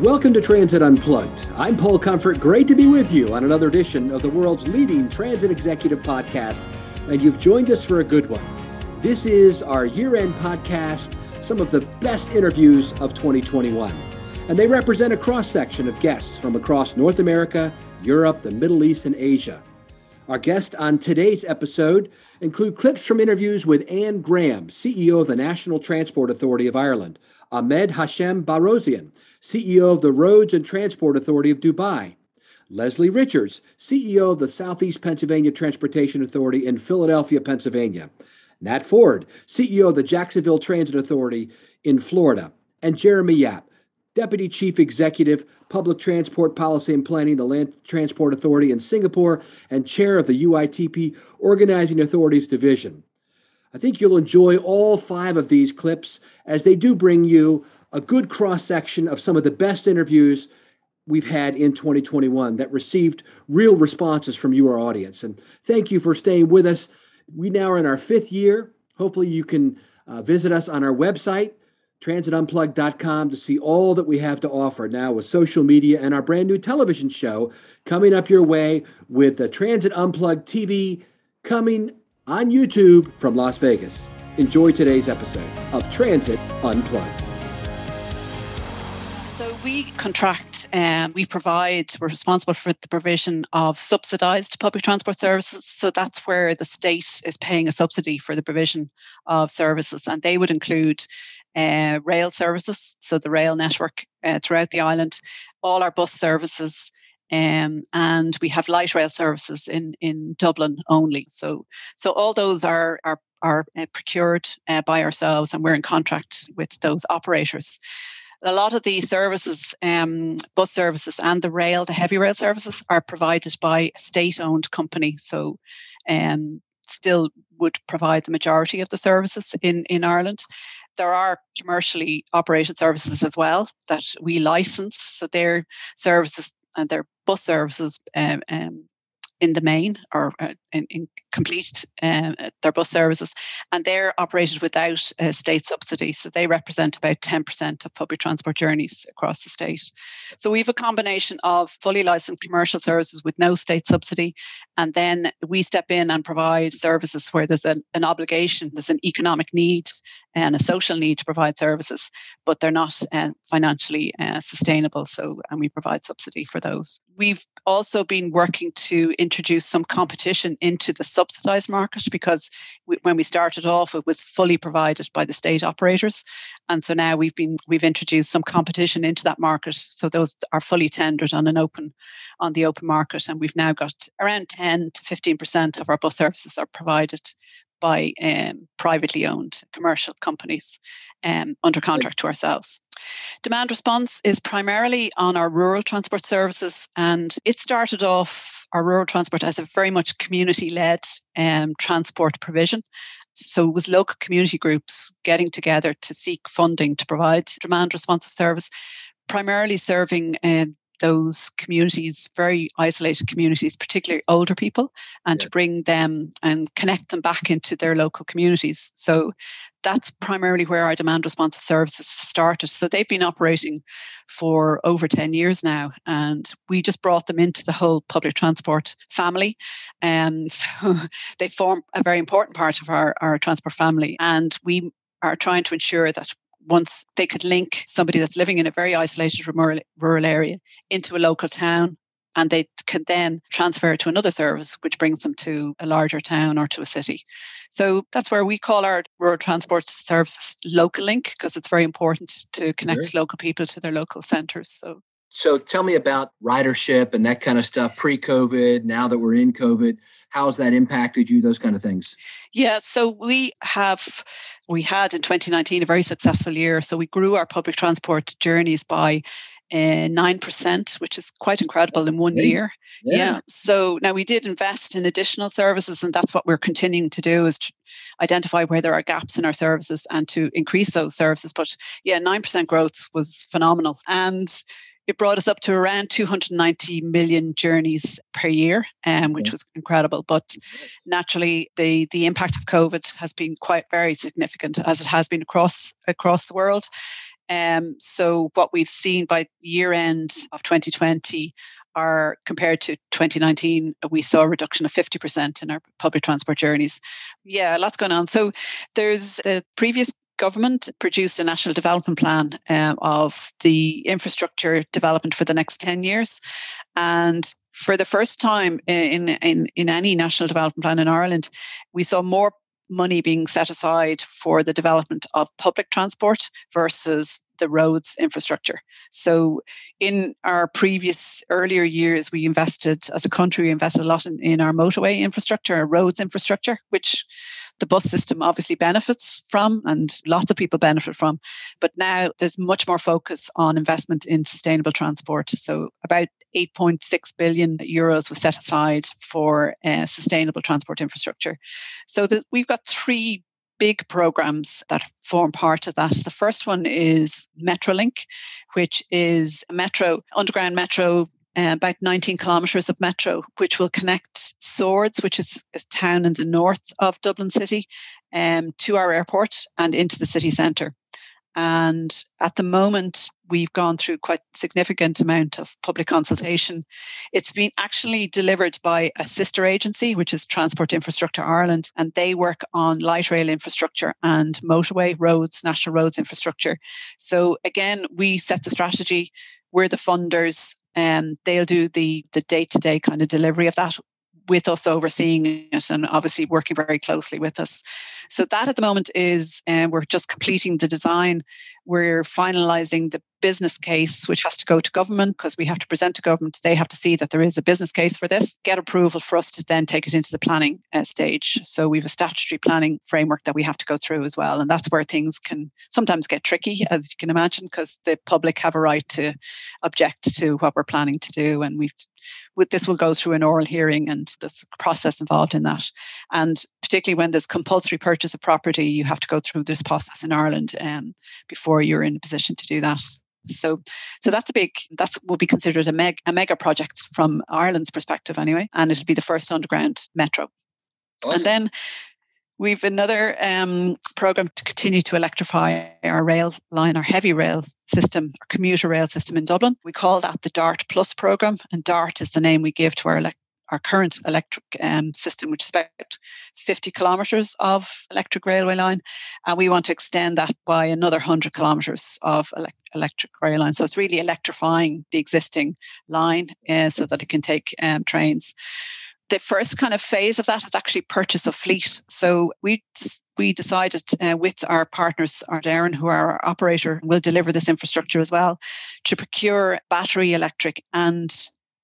Welcome to Transit Unplugged. I'm Paul Comfort. Great to be with you on another edition of the world's leading transit executive podcast, and you've joined us for a good one. This is our year end podcast, some of the best interviews of 2021. And they represent a cross section of guests from across North America, Europe, the Middle East, and Asia. Our guests on today's episode include clips from interviews with Anne Graham, CEO of the National Transport Authority of Ireland, Ahmed Hashem Bahrozyan, CEO of the Roads and Transport Authority of Dubai, Leslie Richards, CEO of the Southeast Pennsylvania Transportation Authority in Philadelphia, Pennsylvania, Nat Ford, CEO of the Jacksonville Transit Authority in Florida, and Jeremy Yap, Deputy Chief Executive, Public Transport Policy and Planning, the Land Transport Authority in Singapore, and Chair of the UITP Organizing Authorities Division. I think you'll enjoy all five of these clips as they do bring you a good cross section of some of the best interviews we've had in 2021 that received real responses from you, our audience. And thank you for staying with us. We now are in our fifth year. Hopefully, you can uh, visit us on our website, transitunplugged.com, to see all that we have to offer now with social media and our brand new television show coming up your way with the Transit Unplugged TV coming on YouTube from Las Vegas. Enjoy today's episode of Transit Unplugged. We contract um, we provide, we're responsible for the provision of subsidized public transport services. So that's where the state is paying a subsidy for the provision of services. And they would include uh, rail services, so the rail network uh, throughout the island, all our bus services, um, and we have light rail services in in Dublin only. So so all those are are are uh, procured uh, by ourselves, and we're in contract with those operators. A lot of the services, um, bus services, and the rail, the heavy rail services, are provided by a state-owned company. So, um, still would provide the majority of the services in in Ireland there are commercially operated services as well that we license. So their services and their bus services um, um, in the main or uh, in, in, complete um, their bus services, and they're operated without uh, state subsidy. So they represent about 10% of public transport journeys across the state. So we have a combination of fully licensed commercial services with no state subsidy, and then we step in and provide services where there's an, an obligation, there's an economic need and a social need to provide services, but they're not uh, financially uh, sustainable. So, and we provide subsidy for those. We've also been working to introduce some competition into the subsidized market because we, when we started off, it was fully provided by the state operators, and so now we've been we've introduced some competition into that market. So those are fully tendered on an open on the open market, and we've now got around ten to fifteen percent of our bus services are provided by um, privately owned commercial companies um, under contract to ourselves. Demand response is primarily on our rural transport services, and it started off our rural transport as a very much community led um, transport provision. So it was local community groups getting together to seek funding to provide demand responsive service, primarily serving um, those communities, very isolated communities, particularly older people, and yeah. to bring them and connect them back into their local communities. So that's primarily where our demand responsive services started. So they've been operating for over 10 years now, and we just brought them into the whole public transport family. Um, and so they form a very important part of our, our transport family. And we are trying to ensure that once they could link somebody that's living in a very isolated rural, rural area into a local town and they can then transfer to another service which brings them to a larger town or to a city. So that's where we call our rural transport services local link because it's very important to connect sure. local people to their local centres so. So tell me about ridership and that kind of stuff pre-covid now that we're in covid how's that impacted you those kind of things yeah so we have we had in 2019 a very successful year so we grew our public transport journeys by uh, nine uh, percent, which is quite incredible in one year. Yeah. yeah. So now we did invest in additional services, and that's what we're continuing to do is to identify where there are gaps in our services and to increase those services. But yeah, nine percent growth was phenomenal, and it brought us up to around 290 million journeys per year, um, which was incredible. But naturally, the the impact of COVID has been quite very significant, as it has been across across the world. Um, so what we've seen by year end of 2020 are compared to 2019, we saw a reduction of 50% in our public transport journeys. Yeah, lots going on. So there's the previous government produced a national development plan um, of the infrastructure development for the next 10 years. And for the first time in, in, in any national development plan in Ireland, we saw more money being set aside for the development of public transport versus the roads infrastructure. So, in our previous earlier years, we invested as a country, we invested a lot in, in our motorway infrastructure, our roads infrastructure, which the bus system obviously benefits from and lots of people benefit from. But now there's much more focus on investment in sustainable transport. So about 8.6 billion euros was set aside for uh, sustainable transport infrastructure. So the, we've got three big programs that form part of that. The first one is Metrolink, which is a metro, underground metro uh, about 19 kilometres of metro, which will connect Swords, which is a town in the north of Dublin City, um, to our airport and into the city centre. And at the moment, we've gone through quite significant amount of public consultation. It's been actually delivered by a sister agency, which is Transport Infrastructure Ireland, and they work on light rail infrastructure and motorway roads, national roads infrastructure. So again, we set the strategy. We're the funders um, they'll do the the day to day kind of delivery of that with us overseeing it and obviously working very closely with us. So that at the moment is, um, we're just completing the design. We're finalising the business case, which has to go to government because we have to present to government. They have to see that there is a business case for this, get approval for us to then take it into the planning uh, stage. So we have a statutory planning framework that we have to go through as well. And that's where things can sometimes get tricky, as you can imagine, because the public have a right to object to what we're planning to do. And we've with this will go through an oral hearing and a process involved in that. And particularly when there's compulsory purchase of property, you have to go through this process in Ireland um, before you're in a position to do that. So, so that's a big, that's will be considered a, meg, a mega project from Ireland's perspective anyway, and it'll be the first underground metro. Awesome. And then we've another um, program to continue to electrify our rail line, our heavy rail system, our commuter rail system in Dublin. We call that the DART Plus program, and DART is the name we give to our our current electric um, system, which is about 50 kilometres of electric railway line. And we want to extend that by another 100 kilometres of ele- electric rail line. So it's really electrifying the existing line uh, so that it can take um, trains. The first kind of phase of that is actually purchase of fleet. So we we decided uh, with our partners, Arderne, who are our operator, will deliver this infrastructure as well, to procure battery electric and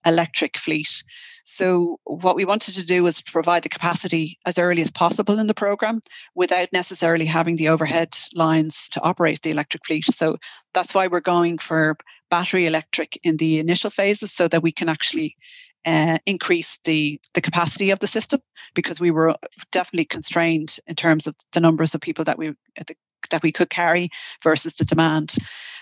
electric fleet. So, what we wanted to do was provide the capacity as early as possible in the program without necessarily having the overhead lines to operate the electric fleet. So, that's why we're going for battery electric in the initial phases so that we can actually uh, increase the the capacity of the system because we were definitely constrained in terms of the numbers of people that we that we could carry versus the demand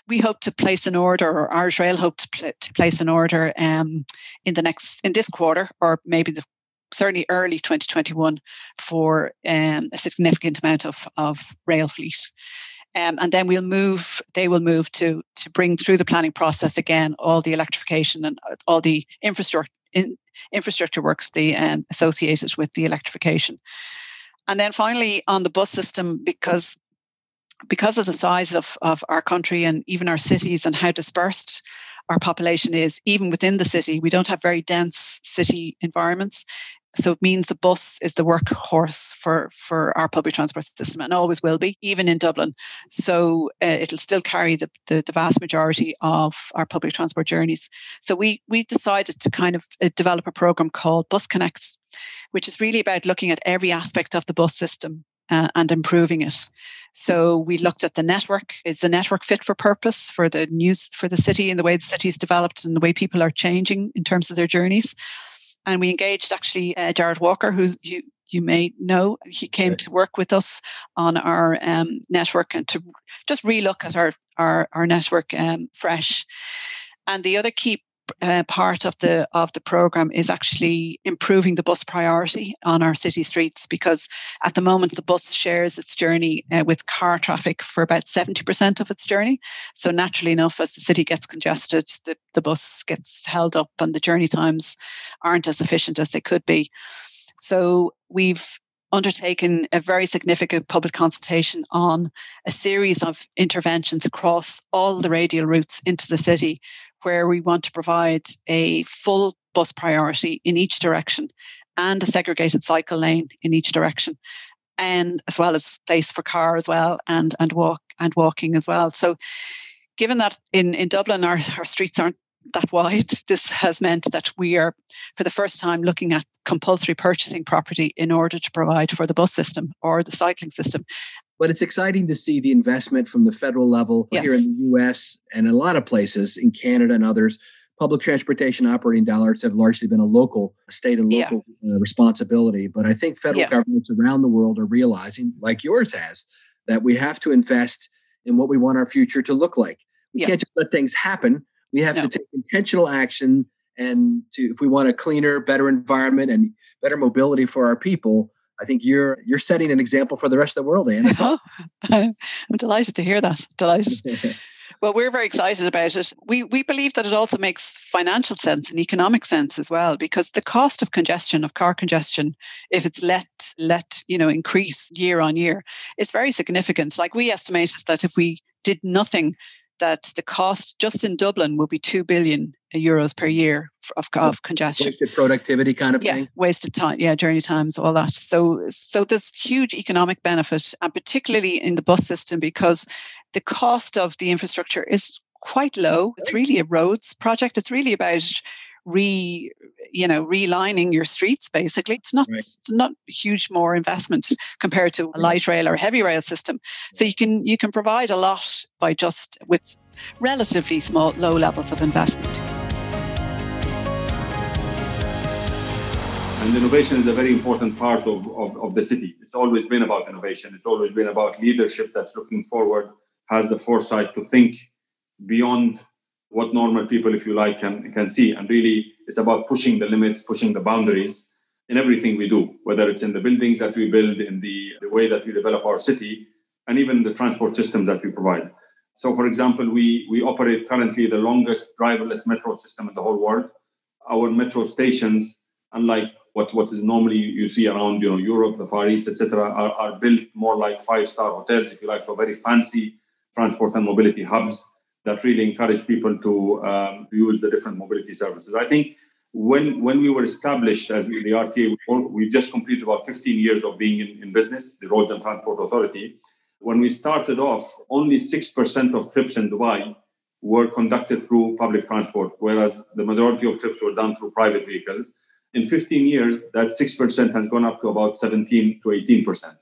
we hope to place an order, or Irish Rail hope to, pl- to place an order um, in the next in this quarter, or maybe the certainly early 2021 for um, a significant amount of, of rail fleet. Um, and then we'll move, they will move to, to bring through the planning process again all the electrification and uh, all the infrastructure, in, infrastructure works the, um, associated with the electrification. And then finally, on the bus system, because because of the size of, of our country and even our cities and how dispersed our population is, even within the city, we don't have very dense city environments. So it means the bus is the workhorse for, for our public transport system and always will be, even in Dublin. So uh, it'll still carry the, the, the, vast majority of our public transport journeys. So we, we decided to kind of uh, develop a program called Bus Connects, which is really about looking at every aspect of the bus system uh, and improving it. So we looked at the network. Is the network fit for purpose for the news for the city and the way the city's developed and the way people are changing in terms of their journeys? And we engaged actually uh, Jarrett Walker, who you, you may know. He came to work with us on our um, network and to just relook at our our, our network um, fresh. And the other key uh, part of the of the program is actually improving the bus priority on our city streets because at the moment the bus shares its journey uh, with car traffic for about 70% of its journey. So naturally enough, as the city gets congested, the, the bus gets held up and the journey times aren't as efficient as they could be. So we've undertaken a very significant public consultation on a series of interventions across all the radial routes into the city, where we want to provide a full bus priority in each direction and a segregated cycle lane in each direction and as well as place for car as well and and walk and walking as well. So given that in in dublin our, our streets aren't that wide. This has meant that we are, for the first time, looking at compulsory purchasing property in order to provide for the bus system or the cycling system. But it's exciting to see the investment from the federal level yes. here in the US and a lot of places in Canada and others. Public transportation operating dollars have largely been a local, state and local yeah. uh, responsibility. But I think federal yeah. governments around the world are realizing, like yours has, that we have to invest in what we want our future to look like. We yeah. can't just let things happen we have no. to take intentional action and to if we want a cleaner, better environment and better mobility for our people, I think you're you're setting an example for the rest of the world, Anne. Oh, I'm delighted to hear that. Delighted. well, we're very excited about it. We we believe that it also makes financial sense and economic sense as well, because the cost of congestion, of car congestion, if it's let let you know increase year on year, is very significant. Like we estimated that if we did nothing that the cost just in Dublin will be 2 billion euros per year of, of congestion. Wasted productivity kind of yeah, thing. Wasted time, yeah, journey times, all that. So, so there's huge economic benefit, and particularly in the bus system because the cost of the infrastructure is quite low. It's really a roads project. It's really about re you know relining your streets basically. It's not right. it's not huge more investment compared to a light rail or heavy rail system. So you can you can provide a lot by just with relatively small low levels of investment. And innovation is a very important part of, of, of the city. It's always been about innovation. It's always been about leadership that's looking forward has the foresight to think beyond what normal people, if you like, can, can see. And really, it's about pushing the limits, pushing the boundaries in everything we do, whether it's in the buildings that we build, in the, the way that we develop our city, and even the transport systems that we provide. So, for example, we, we operate currently the longest driverless metro system in the whole world. Our metro stations, unlike what, what is normally you see around you know Europe, the Far East, etc., are, are built more like five-star hotels, if you like, so very fancy transport and mobility hubs that really encourage people to um, use the different mobility services. I think when when we were established as the RTA, we just completed about 15 years of being in, in business, the Roads and Transport Authority. When we started off, only 6% of trips in Dubai were conducted through public transport, whereas the majority of trips were done through private vehicles. In 15 years, that 6% has gone up to about 17 to 18%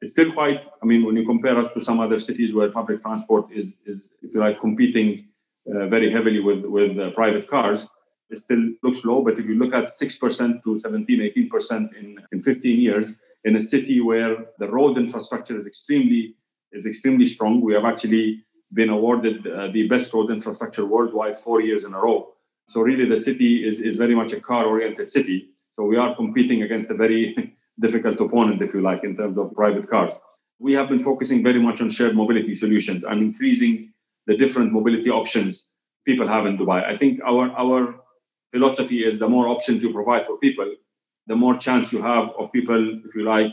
it's still quite i mean when you compare us to some other cities where public transport is is if you like competing uh, very heavily with with uh, private cars it still looks low. But if you look at 6% to 17 18% in in 15 years in a city where the road infrastructure is extremely is extremely strong we have actually been awarded uh, the best road infrastructure worldwide four years in a row. So really the city is is very much a car oriented city. So we are competing against a very difficult opponent, if you like, in terms of private cars. We have been focusing very much on shared mobility solutions and increasing the different mobility options people have in Dubai. I think our, our philosophy is the more options you provide for people, the more chance you have of people, if you like,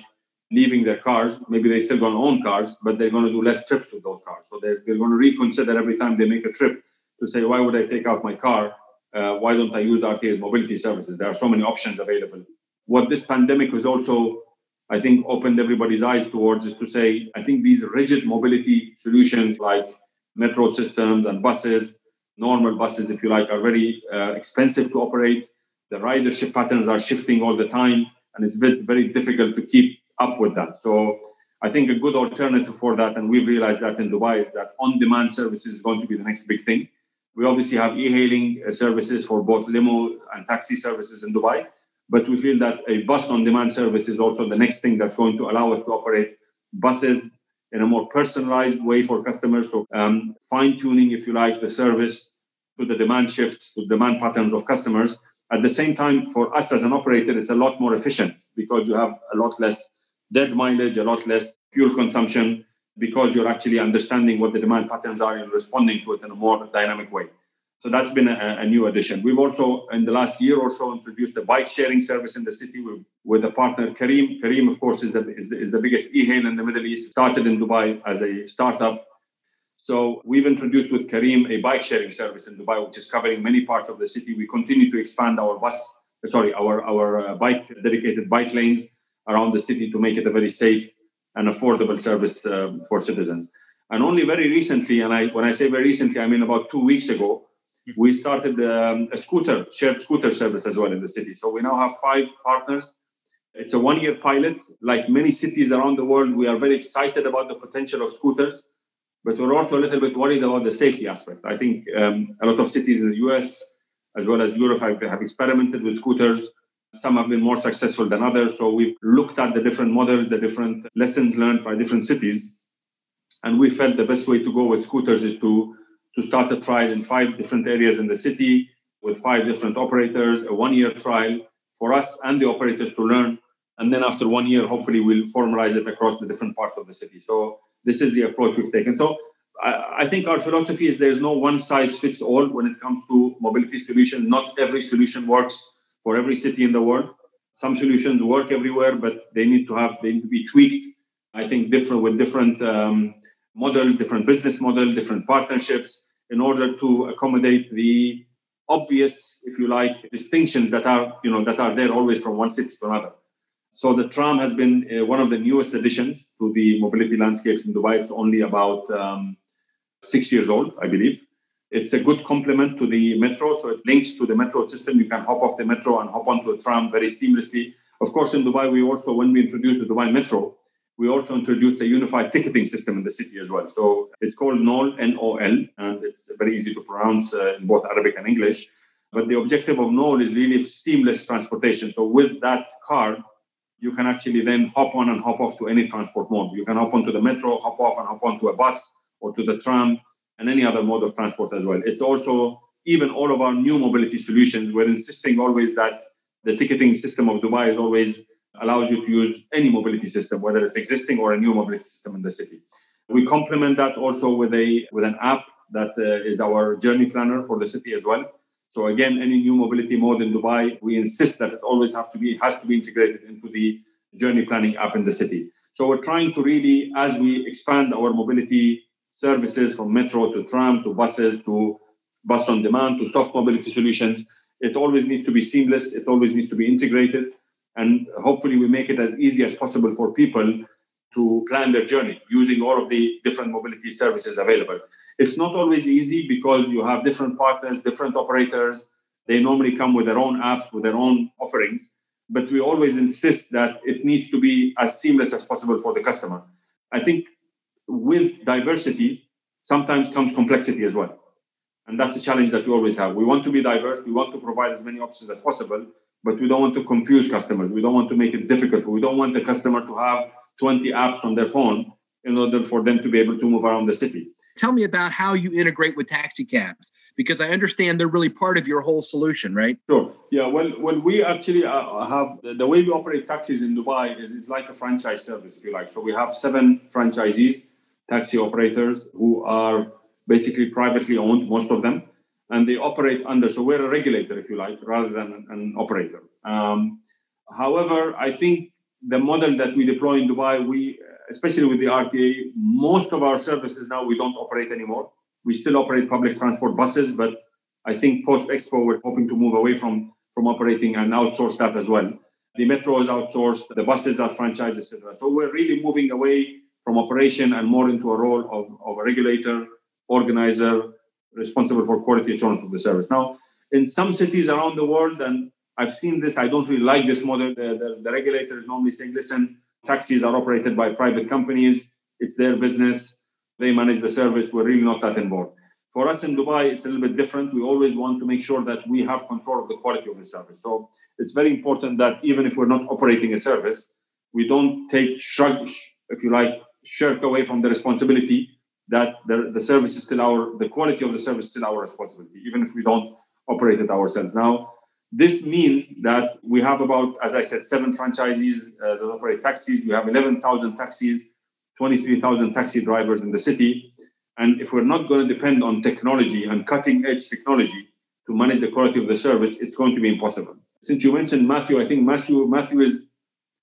leaving their cars. Maybe they still going to own cars, but they're going to do less trips with those cars. So they're, they're going to reconsider every time they make a trip to say, why would I take out my car? Uh, why don't I use RTA's mobility services? There are so many options available what this pandemic has also, I think, opened everybody's eyes towards is to say, I think these rigid mobility solutions like metro systems and buses, normal buses, if you like, are very uh, expensive to operate. The ridership patterns are shifting all the time, and it's very, very difficult to keep up with that. So I think a good alternative for that, and we've realized that in Dubai, is that on-demand services is going to be the next big thing. We obviously have e-hailing uh, services for both limo and taxi services in Dubai, but we feel that a bus on demand service is also the next thing that's going to allow us to operate buses in a more personalized way for customers. So, um, fine tuning, if you like, the service to the demand shifts, to demand patterns of customers. At the same time, for us as an operator, it's a lot more efficient because you have a lot less dead mileage, a lot less fuel consumption, because you're actually understanding what the demand patterns are and responding to it in a more dynamic way. So that's been a, a, new addition. We've also, in the last year or so, introduced a bike sharing service in the city with, with a partner, Careem. Careem, of course, is the, is the, is the biggest e-hail in the Middle East. Started in Dubai as a startup. So we've introduced with Careem a bike sharing service in Dubai, which is covering many parts of the city. We continue to expand our bus, sorry, our our uh, bike dedicated bike lanes around the city to make it a very safe and affordable service uh, for citizens. And only very recently, and I when I say very recently, I mean about two weeks ago, we started um, a scooter, shared scooter service as well in the city. So we now have five partners. It's a one year pilot. Like many cities around the world, we are very excited about the potential of scooters, but we're also a little bit worried about the safety aspect. I think um, a lot of cities in the US as well as Europe have, have experimented with scooters. Some have been more successful than others. So we've looked at the different models, the different lessons learned by different cities. And we felt the best way to go with scooters is to to start a trial in five different areas in the city with five different operators, a one year trial for us and the operators to learn. And then after one year, hopefully we'll formalize it across the different parts of the city. So this is the approach we've taken. So I, I think our philosophy is there's no one size fits all when it comes to mobility solutions. Not every solution works for every city in the world. Some solutions work everywhere, but they need to have they need to be tweaked. I think different with different um, model, different business model, different partnerships in order to accommodate the obvious, if you like, distinctions that are, you know, that are there always from one city to another. So the tram has been uh, one of the newest additions to the mobility landscape in Dubai. It's only about um, six years old, I believe. It's a good complement to the metro, so it links to the metro system. You can hop off the metro and hop onto a tram very seamlessly. Of course, in Dubai, we also, when we introduced the Dubai Metro, we also introduced a unified ticketing system in the city as well. So it's called NOL, N-O-L, and it's very easy to pronounce uh, in both Arabic and English. But the objective of NOL is really seamless transportation. So with that card, you can actually then hop on and hop off to any transport mode. You can hop onto the metro, hop off and hop onto a bus or to the tram and any other mode of transport as well. It's also even all of our new mobility solutions, we're insisting always that the ticketing system of Dubai is always allows you to use any mobility system, whether it's existing or a new mobility system in the city. We complement that also with a with an app that uh, is our journey planner for the city as well. So again, any new mobility mode in Dubai, we insist that it always have to be has to be integrated into the journey planning app in the city. So we're trying to really, as we expand our mobility services from metro to tram to buses to bus on demand to soft mobility solutions, it always needs to be seamless. It always needs to be integrated and hopefully we make it as easy as possible for people to plan their journey using all of the different mobility services available. It's not always easy because you have different partners, different operators. They normally come with their own apps, with their own offerings. But we always insist that it needs to be as seamless as possible for the customer. I think with diversity, sometimes comes complexity as well. And that's a challenge that we always have. We want to be diverse, we want to provide as many options as possible, but we don't want to confuse customers. We don't want to make it difficult. We don't want the customer to have 20 apps on their phone in order for them to be able to move around the city. Tell me about how you integrate with taxi cabs because I understand they're really part of your whole solution, right? Sure. Yeah. Well, well, we actually uh, have the way we operate taxis in Dubai is it's like a franchise service, if you like. So we have seven franchisees, taxi operators who are basically privately owned, most of them and they operate under. So we're a regulator, if you like, rather than an, operator. Um, however, I think the model that we deploy in Dubai, we especially with the RTA, most of our services now we don't operate anymore. We still operate public transport buses, but I think post Expo we're hoping to move away from from operating and outsource that as well. The metro is outsourced, the buses are franchised, etc. So we're really moving away from operation and more into a role of, of a regulator, organizer, responsible for quality assurance of the service. Now, in some cities around the world, and I've seen this, I don't really like this model. The, the, the regulator is normally saying, listen, taxis are operated by private companies, it's their business, they manage the service, we're really not that involved. For us in Dubai, it's a little bit different. We always want to make sure that we have control of the quality of the service. So it's very important that even if we're not operating a service, we don't take shrug, if you like, shirk away from the responsibility that the, the service is still our, the quality of the service is still our responsibility, even if we don't operate it ourselves. Now, this means that we have about, as I said, seven franchisees uh, that operate taxis. We have 11,000 taxis, 23,000 taxi drivers in the city. And if we're not going to depend on technology and cutting edge technology to manage the quality of the service, it's going to be impossible. Since you mentioned Matthew, I think Matthew Matthew is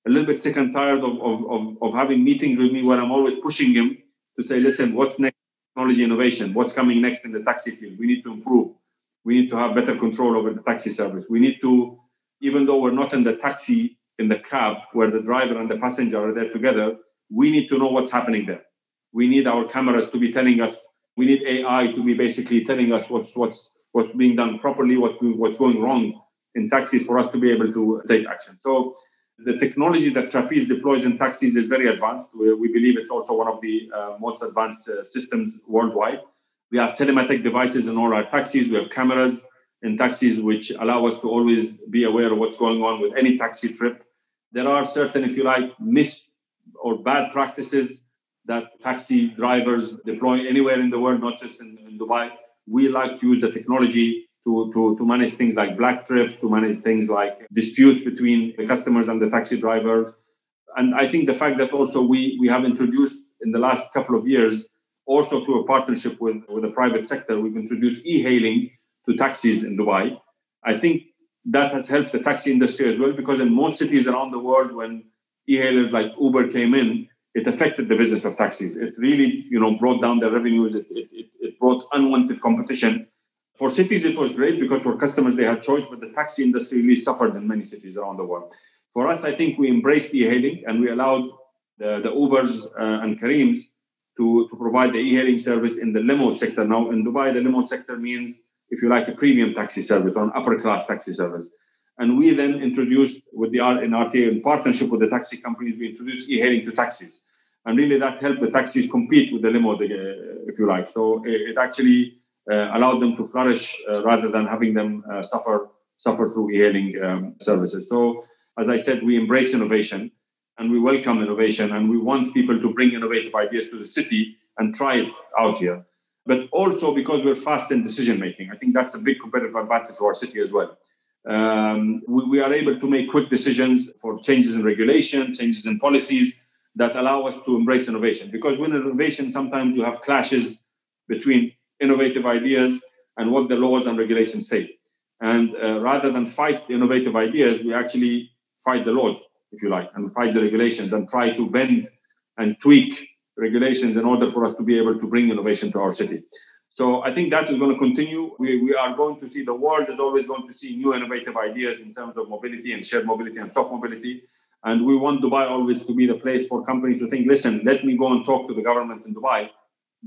a little bit sick and tired of, of, of, of having meetings with me where I'm always pushing him to say, listen, what's next? Technology innovation, what's coming next in the taxi field? We need to improve. We need to have better control over the taxi service. We need to, even though we're not in the taxi in the cab where the driver and the passenger are there together, we need to know what's happening there. We need our cameras to be telling us. We need AI to be basically telling us what's what's what's being done properly, what's what's going wrong in taxis for us to be able to take action. So the technology that Trapeze deploys in taxis is very advanced. We, we believe it's also one of the uh, most advanced uh, systems worldwide. We have telematic devices in all our taxis. We have cameras in taxis which allow us to always be aware of what's going on with any taxi trip. There are certain, if you like, mis or bad practices that taxi drivers deploy anywhere in the world, not just in, in Dubai. We like to use the technology to, to, to manage things like black trips, to manage things like disputes between the customers and the taxi drivers. And I think the fact that also we, we have introduced in the last couple of years, also through a partnership with, with the private sector, we've introduced e-hailing to taxis in Dubai. I think that has helped the taxi industry as well because in most cities around the world, when e-hailers like Uber came in, it affected the business of taxis. It really, you know, brought down their revenues. It, it, it brought unwanted competition for cities, it was great because for customers, they had choice, but the taxi industry really suffered in many cities around the world. For us, I think we embraced e-hailing and we allowed the, the Ubers uh, and Careems to, to provide the e-hailing service in the limo sector. Now, in Dubai, the limo sector means, if you like, a premium taxi service or an upper class taxi service. And we then introduced with the in RTA in partnership with the taxi companies, we introduced e-hailing to taxis. And really that helped the taxis compete with the limo, if you like. So it, actually uh, allowed them to flourish uh, rather than having them uh, suffer suffer through e-hailing um, services. So, as I said, we embrace innovation and we welcome innovation and we want people to bring innovative ideas to the city and try it out here. But also because we're fast in decision making, I think that's a big competitive advantage for our city as well. Um, we, we, are able to make quick decisions for changes in regulation, changes in policies that allow us to embrace innovation. Because with innovation, sometimes you have clashes between innovative ideas and what the laws and regulations say. And uh, rather than fight innovative ideas, we actually fight the laws, if you like, and fight the regulations and try to bend and tweak regulations in order for us to be able to bring innovation to our city. So I think that is going to continue. We, we are going to see the world is always going to see new innovative ideas in terms of mobility and shared mobility and soft mobility. And we want Dubai always to be the place for companies to think, listen, let me go and talk to the government in Dubai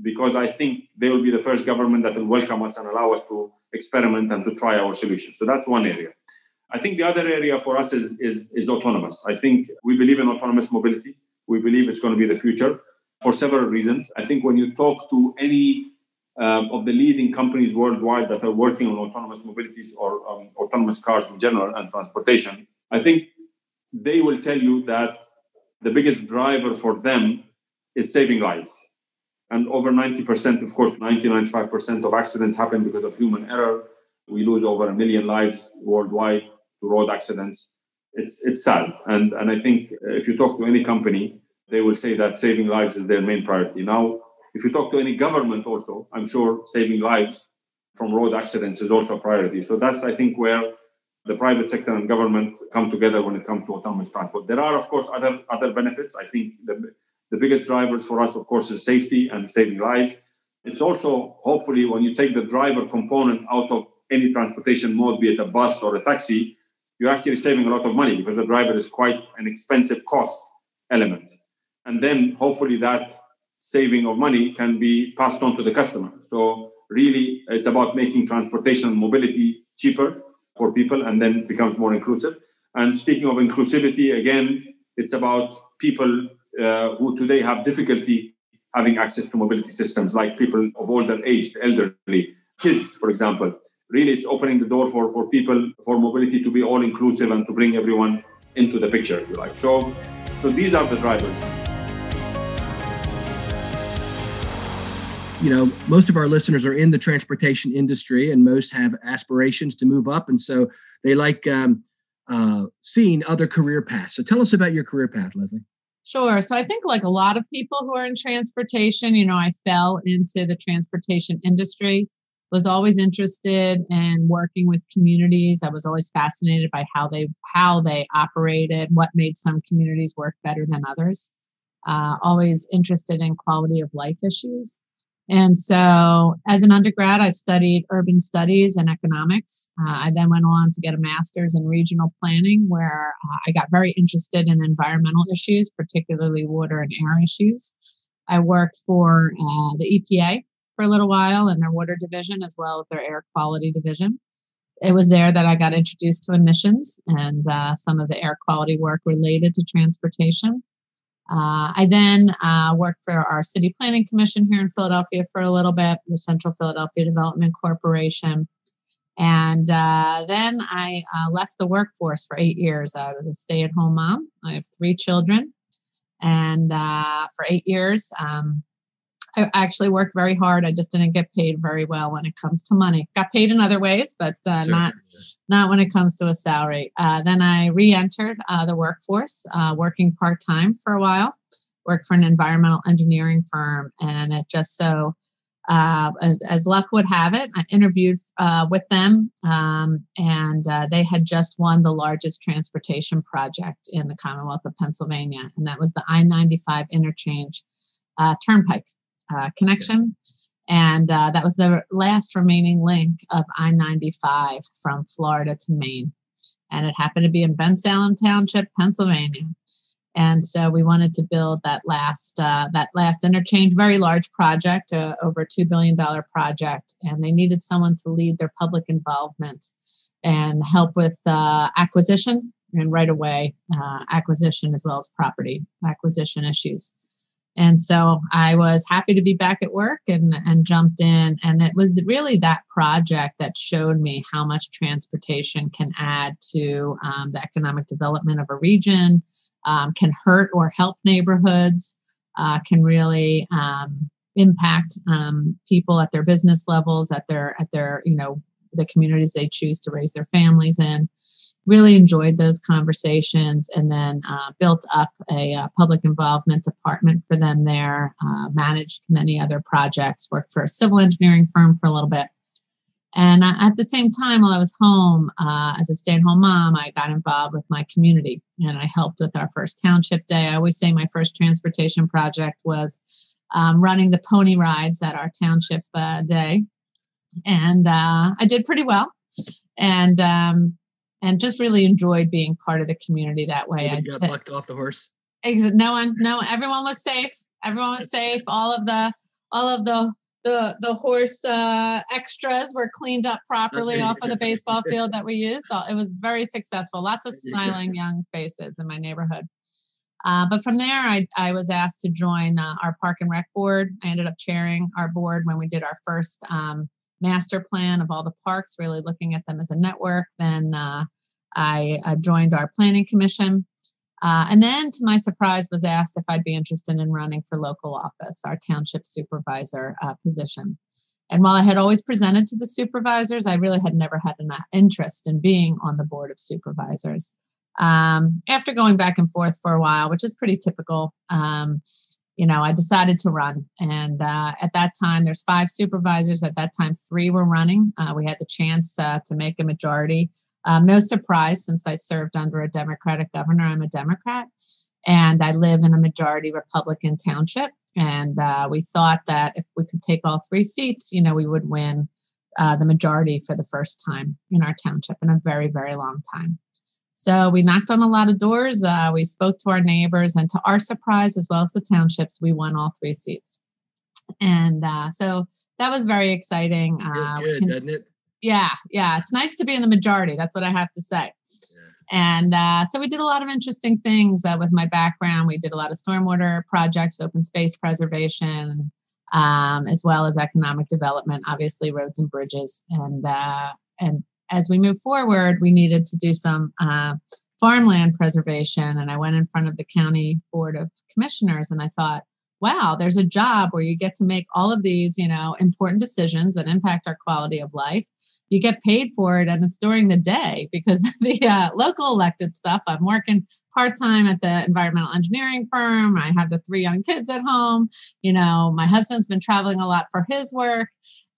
because I think they will be the first government that will welcome us and allow us to experiment and to try our solutions. So that's one area. I think the other area for us is, is, is autonomous. I think we believe in autonomous mobility. We believe it's going to be the future for several reasons. I think when you talk to any um, of the leading companies worldwide that are working on autonomous mobilities or um, autonomous cars in general and transportation, I think they will tell you that the biggest driver for them is saving lives and over 90%, of course, 90, 95% of accidents happen because of human error. We lose over a million lives worldwide to road accidents. It's, it's sad. And, and I think uh, if you talk to any company, they will say that saving lives is their main priority. Now, if you talk to any government also, I'm sure saving lives from road accidents is also a priority. So that's, I think, where the private sector and government come together when it comes to autonomous transport. There are, of course, other other benefits. I think the the biggest drivers for us, of course, is safety and saving lives. It's also, hopefully, when you take the driver component out of any transportation mode, be it a bus or a taxi, you're actually saving a lot of money because the driver is quite an expensive cost element. And then hopefully that saving of money can be passed on to the customer. So really it's about making transportation and mobility cheaper for people and then becomes more inclusive. And speaking of inclusivity, again, it's about people uh, who today have difficulty having access to mobility systems, like people of older age, the elderly, kids, for example. Really, it's opening the door for, for people, for mobility to be all inclusive and to bring everyone into the picture, if you like. So, so these are the drivers. you know, most of our listeners are in the transportation industry, and most have aspirations to move up, and so they like um, uh, seeing other career paths. So tell us about your career path, Leslie. Sure. So I think, like a lot of people who are in transportation, you know, I fell into the transportation industry. Was always interested in working with communities. I was always fascinated by how they how they operated, what made some communities work better than others. Uh, always interested in quality of life issues. And so, as an undergrad, I studied urban studies and economics. Uh, I then went on to get a master's in regional planning, where uh, I got very interested in environmental issues, particularly water and air issues. I worked for uh, the EPA for a little while in their water division as well as their air quality division. It was there that I got introduced to emissions and uh, some of the air quality work related to transportation. Uh, I then uh, worked for our city planning commission here in Philadelphia for a little bit, the Central Philadelphia Development Corporation. And uh, then I uh, left the workforce for eight years. I was a stay at home mom. I have three children. And uh, for eight years, um, I actually worked very hard. I just didn't get paid very well when it comes to money. Got paid in other ways, but uh, sure. not not when it comes to a salary. Uh, then I re-entered uh, the workforce, uh, working part time for a while. Worked for an environmental engineering firm, and it just so uh, as luck would have it, I interviewed uh, with them, um, and they had just won the largest transportation project in the Commonwealth of Pennsylvania, and that was the I ninety five interchange turnpike uh, connection. And uh, that was the last remaining link of I 95 from Florida to Maine. And it happened to be in Bensalem Township, Pennsylvania. And so we wanted to build that last uh, that last interchange, very large project, uh, over two billion dollar project, and they needed someone to lead their public involvement and help with uh, acquisition and right-of-way uh, acquisition as well as property acquisition issues. And so I was happy to be back at work and, and jumped in. And it was really that project that showed me how much transportation can add to um, the economic development of a region, um, can hurt or help neighborhoods, uh, can really um, impact um, people at their business levels, at their at their you know the communities they choose to raise their families in really enjoyed those conversations and then uh, built up a, a, uh, public involvement department for them there, uh, managed many other projects, worked for a civil engineering firm for a little bit. And uh, at the same time, while I was home uh, as a stay at home mom, I got involved with my community and I helped with our first township day. I always say my first transportation project was um, running the pony rides at our township uh, day. And I did pretty well. And um, and just really enjoyed being part of the community that way. I got bucked off the horse. Exit. No one, no, everyone was safe. Everyone was safe. All of the, all of the, the the horse uh, extras were cleaned up properly off of the baseball field that we used. It was very successful. Lots of smiling young faces in my neighborhood. Uh, but from there, I, I was asked to join uh, our park and rec board. I ended up chairing our board when we did our first um, master plan of all the parks, really looking at them as a network. Then uh, I uh, joined our planning commission. Uh, and then, to my surprise, was asked if I'd be interested in running for local office, our township supervisor uh, position. And while I had always presented to the supervisors, I really had never had an uh, interest in being on the board of supervisors. Um, after going back and forth for a while, which is pretty typical, um, you know, I decided to run. And uh, at that time, there's five supervisors. At that time, three were running. Uh, we had the chance uh, to make a majority. Um, no surprise, since I served under a Democratic governor, I'm a Democrat. And I live in a majority Republican township. And uh, we thought that if we could take all three seats, you know, we would win uh, the majority for the first time in our township in a very, very long time. So we knocked on a lot of doors. Uh, we spoke to our neighbors, and to our surprise, as well as the townships, we won all three seats. And uh, so that was very exciting. Uh, good, can, doesn't it? Yeah, yeah. It's nice to be in the majority. That's what I have to say. And uh, so we did a lot of interesting things uh, with my background. We did a lot of stormwater projects, open space preservation, um, as well as economic development, obviously roads and bridges, and uh, and as we move forward, we needed to do some uh, farmland preservation. And I went in front of the county board of commissioners and I thought, wow, there's a job where you get to make all of these, you know, important decisions that impact our quality of life. You get paid for it, and it's during the day because the uh, local elected stuff. I'm working part time at the environmental engineering firm. I have the three young kids at home. You know, my husband's been traveling a lot for his work,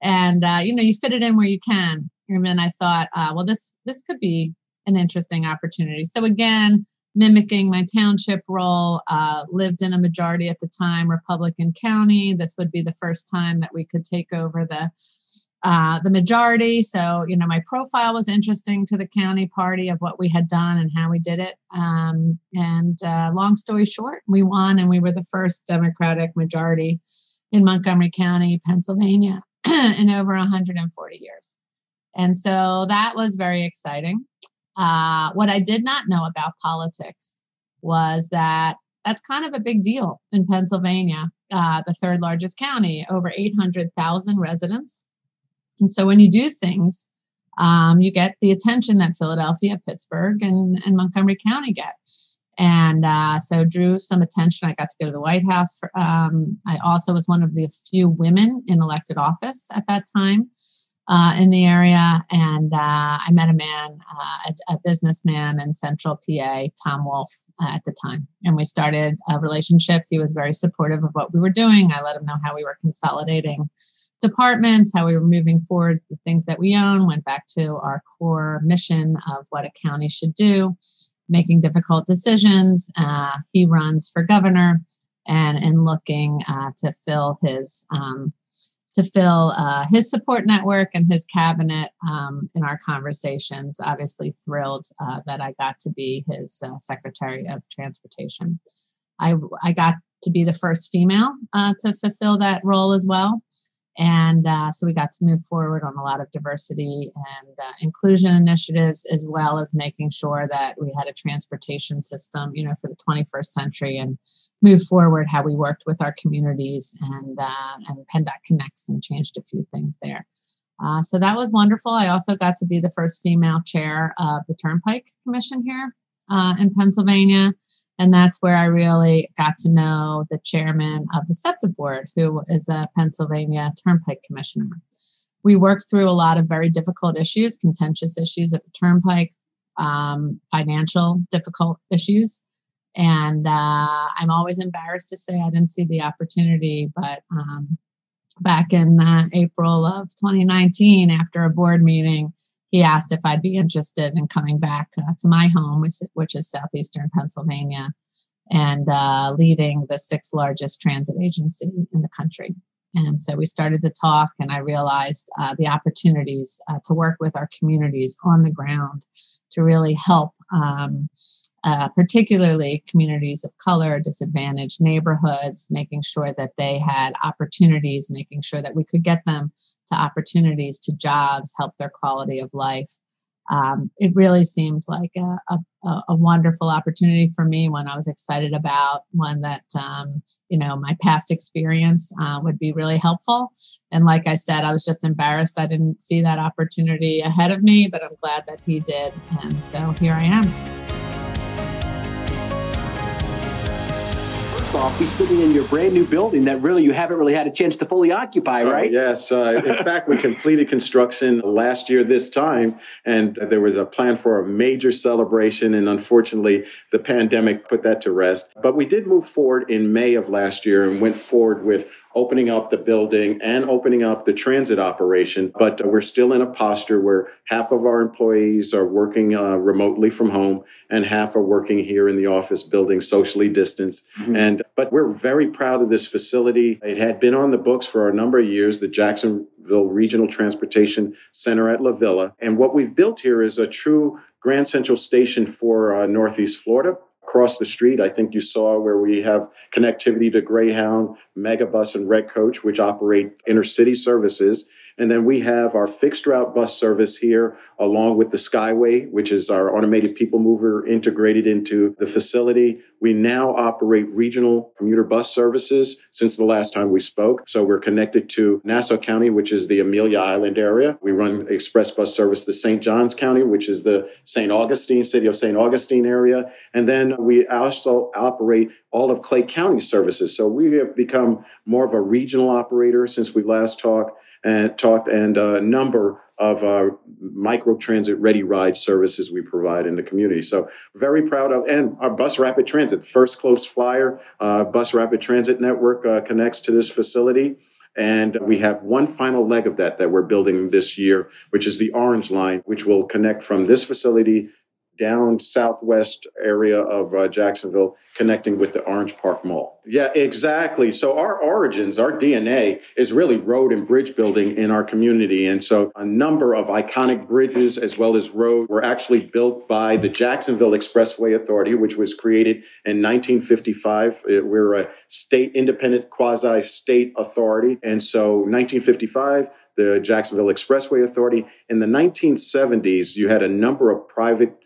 and uh, you know, you fit it in where you can. And I thought, uh, well, this this could be an interesting opportunity. So again, mimicking my township role. Uh, lived in a majority at the time Republican county. This would be the first time that we could take over the uh, the majority. So you know, my profile was interesting to the county party of what we had done and how we did it. Um, and uh, long story short, we won, and we were the first Democratic majority in Montgomery County, Pennsylvania, in over 140 years. And so that was very exciting. Uh, what I did not know about politics was that that's kind of a big deal in Pennsylvania, uh, the third largest county, over 800,000 residents. And so when you do things, um, you get the attention that Philadelphia, Pittsburgh, and, and Montgomery County get. And uh, so drew some attention. I got to go to the White House. For, um, I also was one of the few women in elected office at that time uh, in the area. And uh, I met a man, uh, a, a, businessman in Central PA, Tom Wolf, uh, at the time. And we started a relationship. He was very supportive of what we were doing. I let him know how we were consolidating departments, how we were moving forward, the things that we own, went back to our core mission of what a county should do, making difficult decisions. Uh, he runs for governor and in looking uh, to fill his um, to fill uh, his support network and his cabinet um, in our conversations. Obviously, thrilled uh, that I got to be his uh, Secretary of Transportation. I, I got to be the first female uh, to fulfill that role as well. And uh, so we got to move forward on a lot of diversity and uh, inclusion initiatives, as well as making sure that we had a transportation system, you know, for the 21st century and move forward how we worked with our communities and uh, and PennDOT Connects and changed a few things there. Uh, so that was wonderful. I also got to be the first female chair of the Turnpike Commission here uh, in Pennsylvania. And that's where I really got to know the chairman of the SEPTA board, who is a Pennsylvania Turnpike Commissioner. We worked through a lot of very difficult issues, contentious issues at the Turnpike, um, financial difficult issues. And uh, I'm always embarrassed to say I didn't see the opportunity, but um, back in uh, April of 2019, after a board meeting, he asked if I'd be interested in coming back uh, to my home, which, which, is southeastern Pennsylvania, and uh, leading the sixth largest transit agency in the country. And so we started to talk, and I realized uh, the opportunities uh, to work with our communities on the ground to really help, um, uh, particularly communities of color, disadvantaged neighborhoods, making sure that they had opportunities, making sure that we could get them to opportunities, to jobs, help their quality of life. Um, it really seemed like a, a, a, wonderful opportunity for me when I was excited about one that um, you know my past experience uh, would be really helpful. And like I said, I was just embarrassed I didn't see that opportunity ahead of me, but I'm glad that he did, and so here I am. Off, be sitting in your brand new building that really you haven't really had a chance to fully occupy, oh, right? yes. Uh, in fact, we completed construction last year this time, and there was a plan for a major celebration, and unfortunately, the pandemic put that to rest. But we did move forward in May of last year and went forward with opening up the building and opening up the transit operation. But we're still in a posture where half of our employees are working uh, remotely from home and half are working here in the office building socially distanced. Mm-hmm. And but we're very proud of this facility. It had been on the books for a number of years, the Jacksonville Regional Transportation Center at La Villa. And what we've built here is a true Grand Central Station for uh, Northeast Florida across the street, I think you saw where we have connectivity to Greyhound, Megabus, and Red Coach, which operate intercity services. And then we have our fixed route bus service here, along with the Skyway, which is our automated people mover integrated into the facility. We now operate regional commuter bus services since the last time we spoke. So we're connected to Nassau County, which is the Amelia Island area. We run express bus service to St. Johns County, which is the St. Augustine, city of St. Augustine area. And then we also operate all of Clay County services. So we have become more of a regional operator since we last talked and talked and a number of uh, micro transit ready ride services we provide in the community. So very proud of, and our bus rapid transit, First Coast Flyer uh, bus rapid transit network uh, connects to this facility. And we have one final leg of that that we're building this year, which is the Orange Line, which will connect from this facility down southwest area of uh, Jacksonville, connecting with the Orange Park Mall. Yeah, exactly. So our origins, our DNA is really road and bridge building in our community. And so a number of iconic bridges as well as roads were actually built by the Jacksonville Expressway Authority, which was created in 1955. We're a state independent quasi state authority. And so 1955, the Jacksonville Expressway Authority. In the 1970s, you had a number of private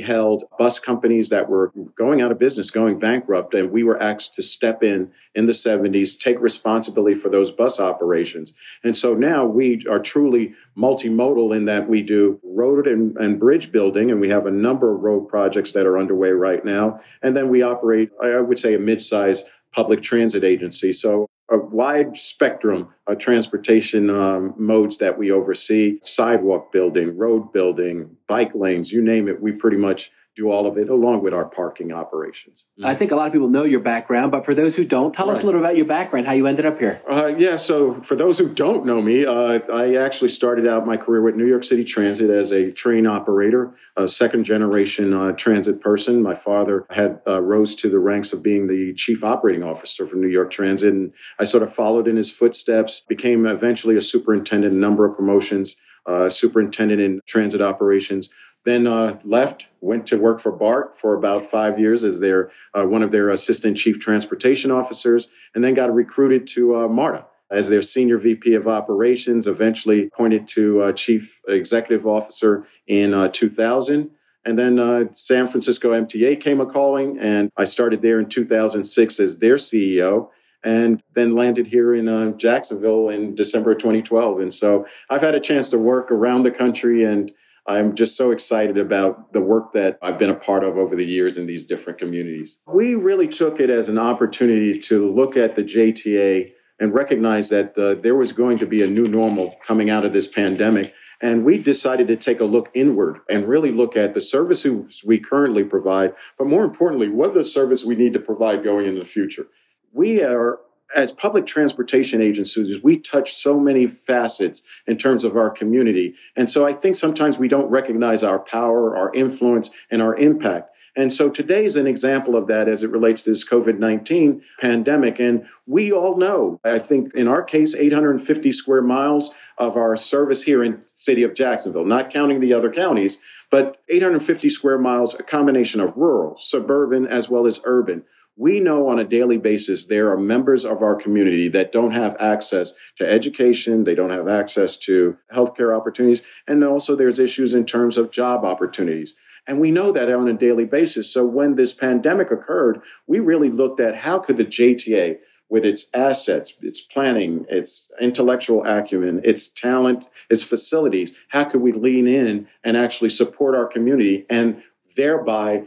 held bus companies that were going out of business, going bankrupt, and we were asked to step in in the 70s, take responsibility for those bus operations. And so now we are truly multimodal in that we do road and, and bridge building, and we have a number of road projects that are underway right now. And then we operate, I would say, a mid sized public transit agency. So a wide spectrum of transportation um, modes that we oversee sidewalk building, road building, bike lanes, you name it. We pretty much do all of it along with our parking operations. I think a lot of people know your background, but for those who don't, tell right. us a little about your background, how you ended up here. Uh, yeah, so for those who don't know me, uh, I actually started out my career with New York City Transit as a train operator, a second generation uh, transit person. My father had uh, rose to the ranks of being the chief operating officer for New York Transit, and I sort of followed in his footsteps, became eventually a superintendent, a number of promotions. Uh, superintendent in transit operations, then uh, left, went to work for BART for about five years as their uh, one of their assistant chief transportation officers, and then got recruited to uh, MARTA as their senior VP of operations. Eventually appointed to uh, chief executive officer in uh, 2000. And then uh, San Francisco MTA came a calling, and I started there in 2006 as their CEO and then landed here in uh, Jacksonville in December 2012. And so I've had a chance to work around the country and I'm just so excited about the work that I've been a part of over the years in these different communities. We really took it as an opportunity to look at the JTA and recognize that uh, there was going to be a new normal coming out of this pandemic. And we decided to take a look inward and really look at the services we currently provide, but more importantly, what are the services we need to provide going into the future? We are as public transportation agencies, we touch so many facets in terms of our community. And so I think sometimes we don't recognize our power, our influence, and our impact. And so today is an example of that as it relates to this COVID 19 pandemic. And we all know, I think in our case, 850 square miles of our service here in city of Jacksonville, not counting the other counties, but 850 square miles, a combination of rural, suburban, as well as urban we know on a daily basis there are members of our community that don't have access to education, they don't have access to healthcare opportunities, and also there's issues in terms of job opportunities. And we know that on a daily basis. So when this pandemic occurred, we really looked at how could the JTA with its assets, its planning, its intellectual acumen, its talent, its facilities, how could we lean in and actually support our community and thereby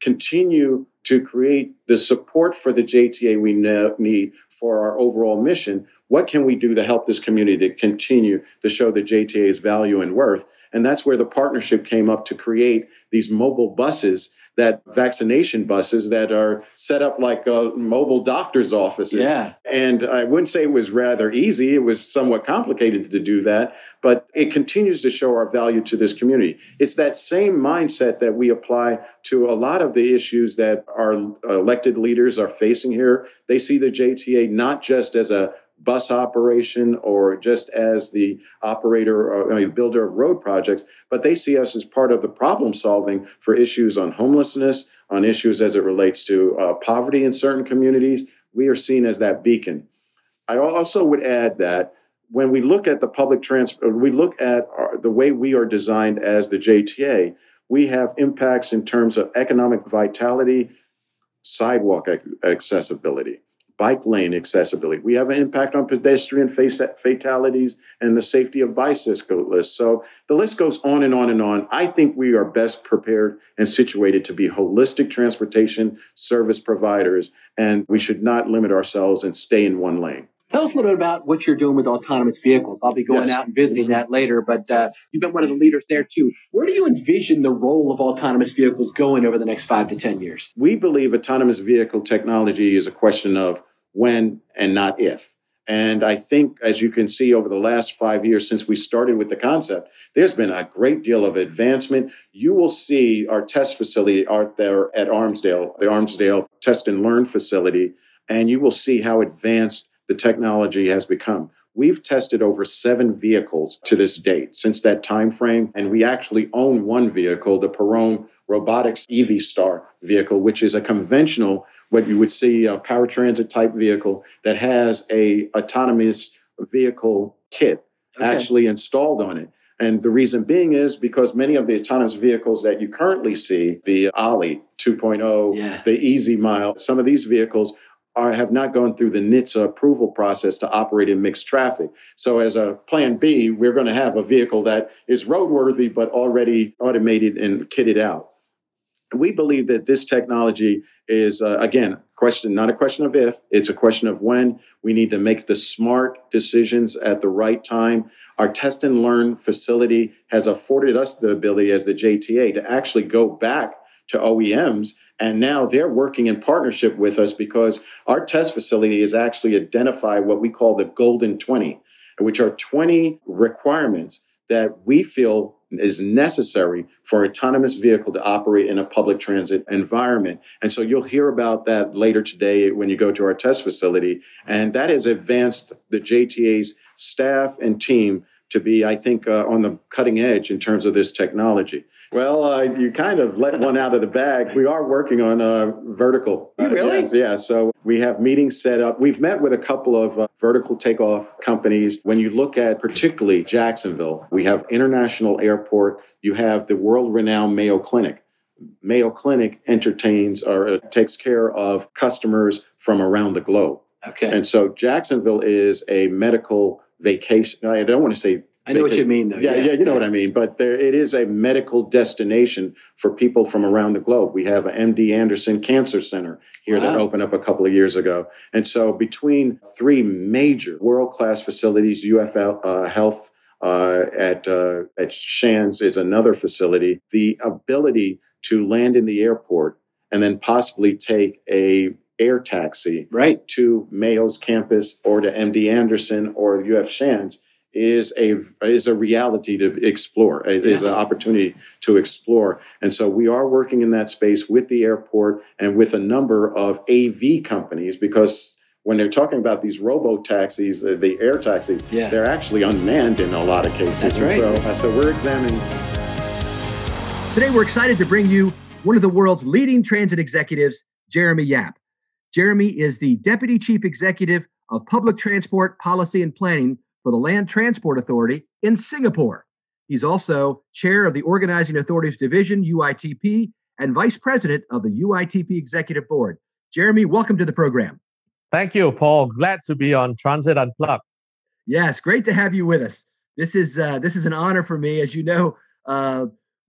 continue to create the support for the JTA we need for our overall mission. What can we do to help this community to continue to show the JTA's value and worth? And that's where the partnership came up to create these mobile buses that vaccination buses that are set up like uh, mobile doctor's offices. Yeah. And I wouldn't say it was rather easy. It was somewhat complicated to do that, but it continues to show our value to this community. It's that same mindset that we apply to a lot of the issues that our elected leaders are facing here. They see the JTA not just as a bus operation or just as the operator or I mean, builder of road projects, but they see us as part of the problem solving for issues on homelessness, on issues as it relates to uh, poverty in certain communities. We are seen as that beacon. I also would add that when we look at the public transport, we look at our, the way we are designed as the JTA, we have impacts in terms of economic vitality, sidewalk accessibility, bike lane accessibility. We have an impact on pedestrian fatalities and the safety of bicyclists. So the list goes on and on and on. I think we are best prepared and situated to be holistic transportation service providers, and we should not limit ourselves and stay in one lane. Tell us a little bit about what you're doing with autonomous vehicles. I'll be going yes. out and visiting that later, but uh, you've been one of the leaders there too. Where do you envision the role of autonomous vehicles going over the next five to 10 years? We believe autonomous vehicle technology is a question of when and not if. And I think, as you can see over the last five years since we started with the concept, there's been a great deal of advancement. You will see our test facility out there at Armsdale, the Armsdale Test and Learn facility, and you will see how advanced the technology has become. We've tested over seven vehicles to this date since that time frame, and we actually own one vehicle, the Perrone Robotics EV Star vehicle, which is a conventional, what you would see a paratransit type vehicle that has a autonomous vehicle kit okay. actually installed on it. And the reason being is because many of the autonomous vehicles that you currently see, the Olli 2.0, yeah. the EasyMile, some of these vehicles are, have not gone through the NHTSA approval process to operate in mixed traffic. So, as a plan B, we're going to have a vehicle that is roadworthy but already automated and kitted out. We believe that this technology is, uh, again, question not a question of if, it's a question of when. We need to make the smart decisions at the right time. Our test and learn facility has afforded us the ability as the JTA to actually go back to OEMs and now they're working in partnership with us because our test facility has actually identified what we call the golden 20, which are 20 requirements that we feel is necessary for an autonomous vehicle to operate in a public transit environment. And so you'll hear about that later today when you go to our test facility. And that has advanced the JTA's staff and team to be, I think, uh, on the cutting edge in terms of this technology. Well, uh, you kind of let one out of the bag. We are working on a vertical. Uh, really? Yes, yeah. So we have meetings set up. We've met with a couple of uh, vertical takeoff companies. When you look at particularly Jacksonville, we have International Airport. You have the world-renowned Mayo Clinic. Mayo Clinic entertains or uh, takes care of customers from around the globe. Okay. And so Jacksonville is a medical vacation. I don't want to say I know what you mean, though. Yeah, yeah, yeah you know what I mean. But there, it is a medical destination for people from around the globe. We have a MD Anderson Cancer Center here wow. that opened up a couple of years ago, and so between three major world-class facilities, UFL uh, Health uh, at uh, at Shands is another facility. The ability to land in the airport and then possibly take a air taxi right to Mayo's campus or to MD Anderson or UF Shands is a is a reality to explore it yeah. is an opportunity to explore and so we are working in that space with the airport and with a number of av companies because when they're talking about these robo taxis the air taxis yeah. they're actually unmanned in a lot of cases That's right. so uh, so we're examining today we're excited to bring you one of the world's leading transit executives jeremy yap jeremy is the deputy chief executive of public transport policy and planning for the Land Transport Authority in Singapore. He's also chair of the Organizing Authorities Division, UITP, and vice president of the UITP Executive Board. Jeremy, welcome to the program. Thank you, Paul. Glad to be on Transit Unplugged. Yes, great to have you with us. This is uh, this is an honor for me. As you know, uh,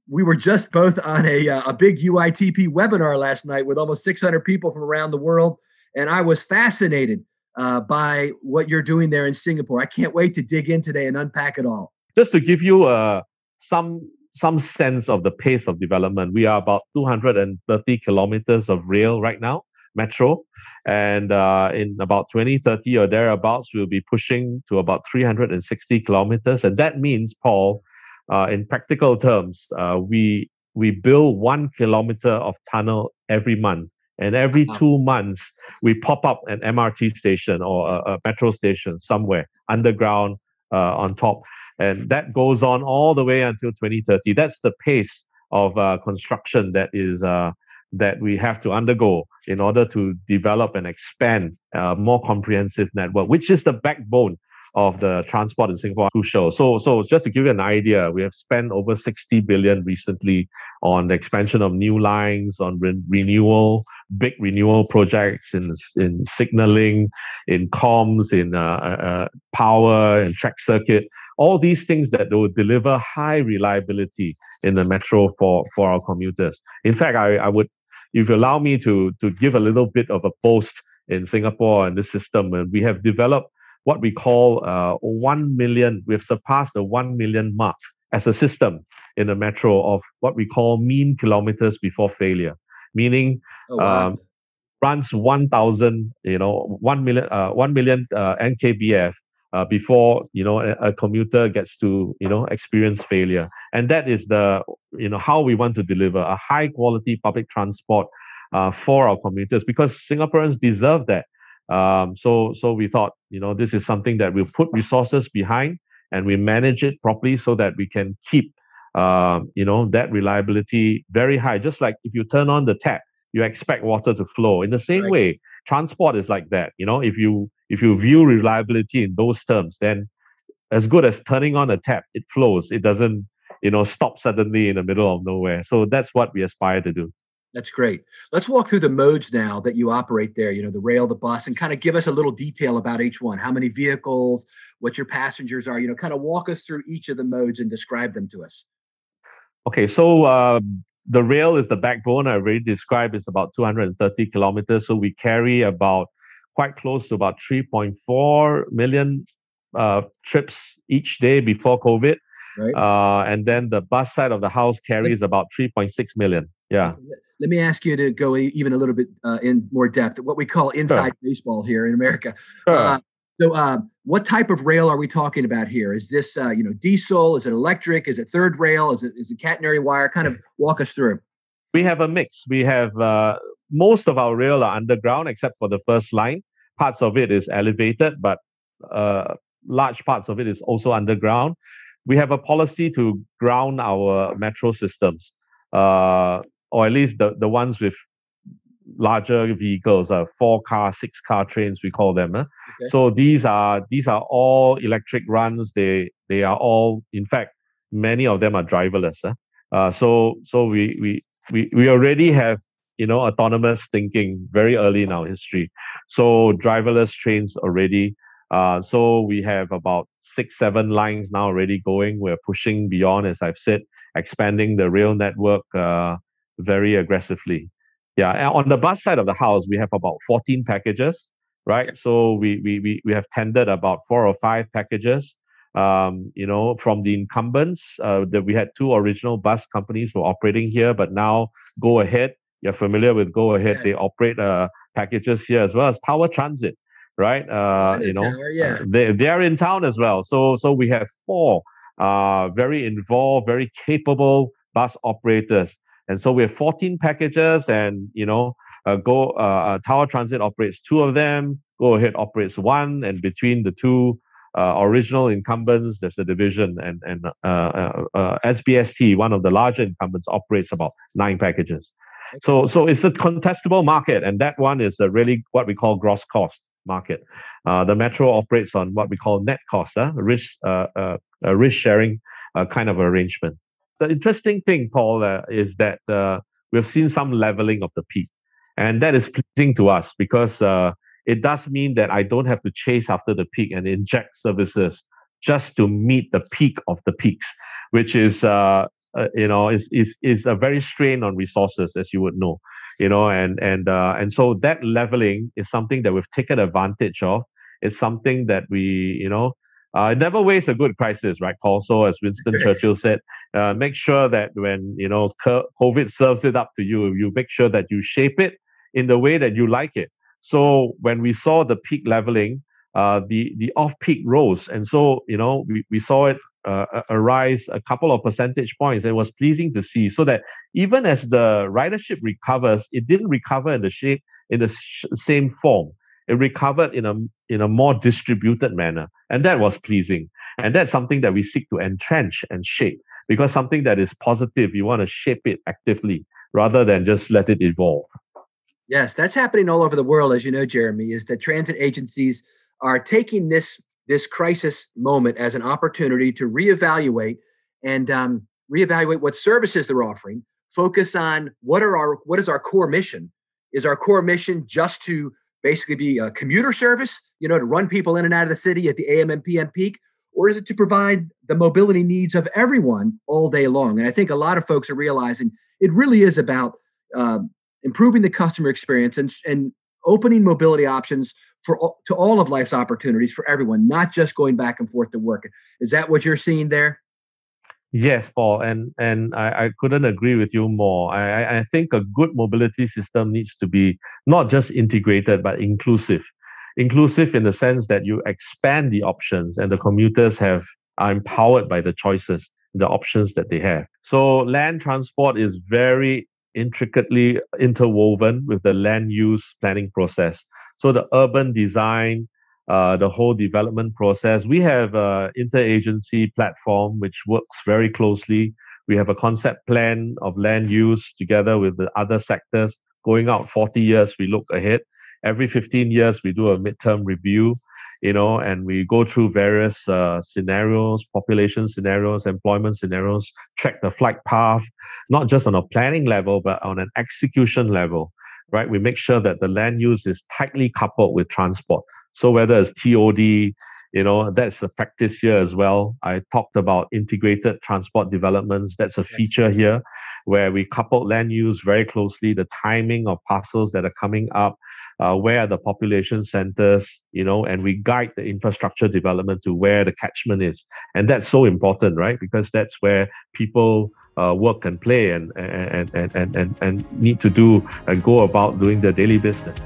we were just both on a, uh, a big UITP webinar last night with almost 600 people from around the world, and I was fascinated uh, by what you're doing there in Singapore. I can't wait to dig in today and unpack it all. Just to give you uh, some some sense of the pace of development, we are about 230 kilometers of rail right now, metro, and uh, in about 2030 or thereabouts, we'll be pushing to about 360 kilometers, and that means, Paul, uh, in practical terms, uh, we we build one kilometer of tunnel every month and every uh-huh. two months, we pop up an MRT station or a, a metro station somewhere underground uh, on top. And that goes on all the way until 2030. That's the pace of uh, construction that is uh, that we have to undergo in order to develop and expand a more comprehensive network, which is the backbone of the transport in Singapore crucial. So, so just to give you an idea, we have spent over 60 billion recently on the expansion of new lines, on re- renewal, big renewal projects in in signaling, in comms, in uh, uh, uh, power and track circuit. All these things that will deliver high reliability in the metro for for our commuters. In fact, I, I would, if you allow me to to give a little bit of a boast in Singapore and this system, and we have developed what we call uh, 1 million, we've surpassed the 1 million mark as a system in the metro of what we call mean kilometers before failure, meaning oh, wow. um, runs 1,000, you know, 1 million, uh, 1 million uh, MKBF uh, before, you know, a, a, commuter gets to, you know, experience failure. And that is the, you know, how we want to deliver a high quality public transport uh, for our commuters because Singaporeans deserve that. Um, so, so we thought, you know, this is something that we'll put resources behind and we manage it properly so that we can keep, uh, you know, that reliability very high. Just like if you turn on the tap, you expect water to flow. In the same right. way, transport is like that. You know, if you if you view reliability in those terms, then as good as turning on a tap, it flows. It doesn't, you know, stop suddenly in the middle of nowhere. So that's what we aspire to do. That's great. Let's walk through the modes now that you operate there, you know, the rail, the bus, and kind of give us a little detail about each one. How many vehicles, what your passengers are, you know, kind of walk us through each of the modes and describe them to us. Okay, so uh, the rail is the backbone. I already described it's about 230 kilometers. So we carry about quite close to about 3.4 million uh, trips each day before COVID. Right. Uh, and then the bus side of the house carries about 3.6 million. Yeah. Let me ask you to go even a little bit uh, in more depth. What we call inside sure. baseball here in America. Sure. Uh, so, uh, what type of rail are we talking about here? Is this, uh, you know, diesel? Is it electric? Is it third rail? Is it is it catenary wire? Kind of walk us through. We have a mix. We have uh, most of our rail are underground, except for the first line. Parts of it is elevated, but uh, large parts of it is also underground. We have a policy to ground our metro systems. Uh, or at least the, the ones with larger vehicles, uh, four car, six car trains, we call them. Uh. Okay. So these are these are all electric runs. They they are all, in fact, many of them are driverless. Uh. Uh, so so we, we we we already have you know autonomous thinking very early in our history. So driverless trains already. Uh, so we have about six, seven lines now already going. We're pushing beyond, as I've said, expanding the rail network uh, very aggressively. Yeah, and on the bus side of the house, we have about 14 packages, right? So we we we, we have tendered about four or five packages. Um, you know, from the incumbents, uh, that we had two original bus companies were operating here, but now Go Ahead, you're familiar with Go Ahead, they operate uh, packages here as well as Tower Transit, right? Uh, you know, tower, yeah. Uh, they they are in town as well. So so we have four uh, very involved, very capable bus operators and so we have 14 packages, and you know, uh, Go uh, uh, Tower Transit operates two of them. Go Ahead operates one, and between the two uh, original incumbents, there's a division, and and uh, uh, SBST, one of the larger incumbents, operates about nine packages. So so it's a contestable market, and that one is a really what we call gross cost market. the metro operates on what we call net cost, uh, risk risk sharing kind of arrangement the interesting thing, Paul, uh, is that uh, we've seen some leveling of the peak. And that is pleasing to us because uh, it does mean that I don't have to chase after the peak and inject services just to meet the peak of the peaks, which is, uh, uh, you know, is, is, is a very strain on resources, as you would know, you know, and, and, uh, and so that leveling is something that we've taken advantage of. It's something that we, you know, uh, never waste a good crisis, right, Paul? So, as Winston Churchill said, uh, make sure that when you know COVID serves it up to you, you make sure that you shape it in the way that you like it. So, when we saw the peak leveling, uh, the the off peak rose, and so you know we, we saw it uh, arise a couple of percentage points. It was pleasing to see. So that even as the ridership recovers, it didn't recover in the shape in the sh- same form it recovered in a in a more distributed manner and that was pleasing and that's something that we seek to entrench and shape because something that is positive you want to shape it actively rather than just let it evolve yes that's happening all over the world as you know jeremy is that transit agencies are taking this this crisis moment as an opportunity to reevaluate and um, reevaluate what services they're offering. Focus on what are our what is our core mission? Is our core mission just to basically be a commuter service, you know, to run people in and out of the city at the AM and PM peak, or is it to provide the mobility needs of everyone all day long? And I think a lot of folks are realizing it really is about uh, improving the customer experience and, and opening mobility options for all, to all of life's opportunities for everyone, not just going back and forth to work. Is that what you're seeing there? Yes, Paul, and and I, I couldn't agree with you more. I, I think a good mobility system needs to be not just integrated but inclusive. Inclusive in the sense that you expand the options and the commuters have are empowered by the choices, the options that they have. So land transport is very intricately interwoven with the land use planning process. So the urban design, uh, the whole development process. We have an interagency platform which works very closely. We have a concept plan of land use together with the other sectors. Going out 40 years, we look ahead. Every 15 years, we do a midterm review, you know, and we go through various uh, scenarios, population scenarios, employment scenarios, track the flight path, not just on a planning level, but on an execution level, right? We make sure that the land use is tightly coupled with transport. So whether it's TOD, you know, that's the practice here as well. I talked about integrated transport developments. That's a feature here where we couple land use very closely, the timing of parcels that are coming up, uh, where are the population centers, you know, and we guide the infrastructure development to where the catchment is. And that's so important, right? Because that's where people uh, work and play and, and, and, and, and, and need to do and go about doing their daily business.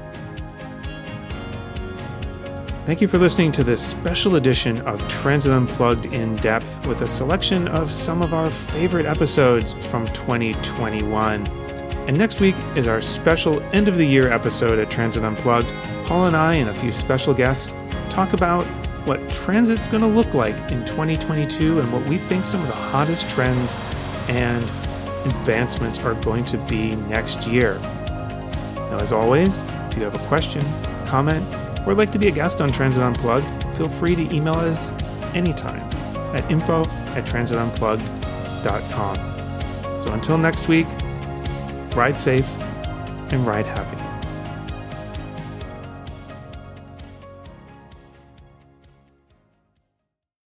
Thank you for listening to this special edition of Transit Unplugged in depth with a selection of some of our favorite episodes from 2021. And next week is our special end of the year episode at Transit Unplugged. Paul and I and a few special guests talk about what transit's going to look like in 2022 and what we think some of the hottest trends and advancements are going to be next year. Now, as always, if you have a question, comment, or like to be a guest on Transit Unplugged, feel free to email us anytime at info at transitunplugged.com. So until next week, ride safe and ride happy.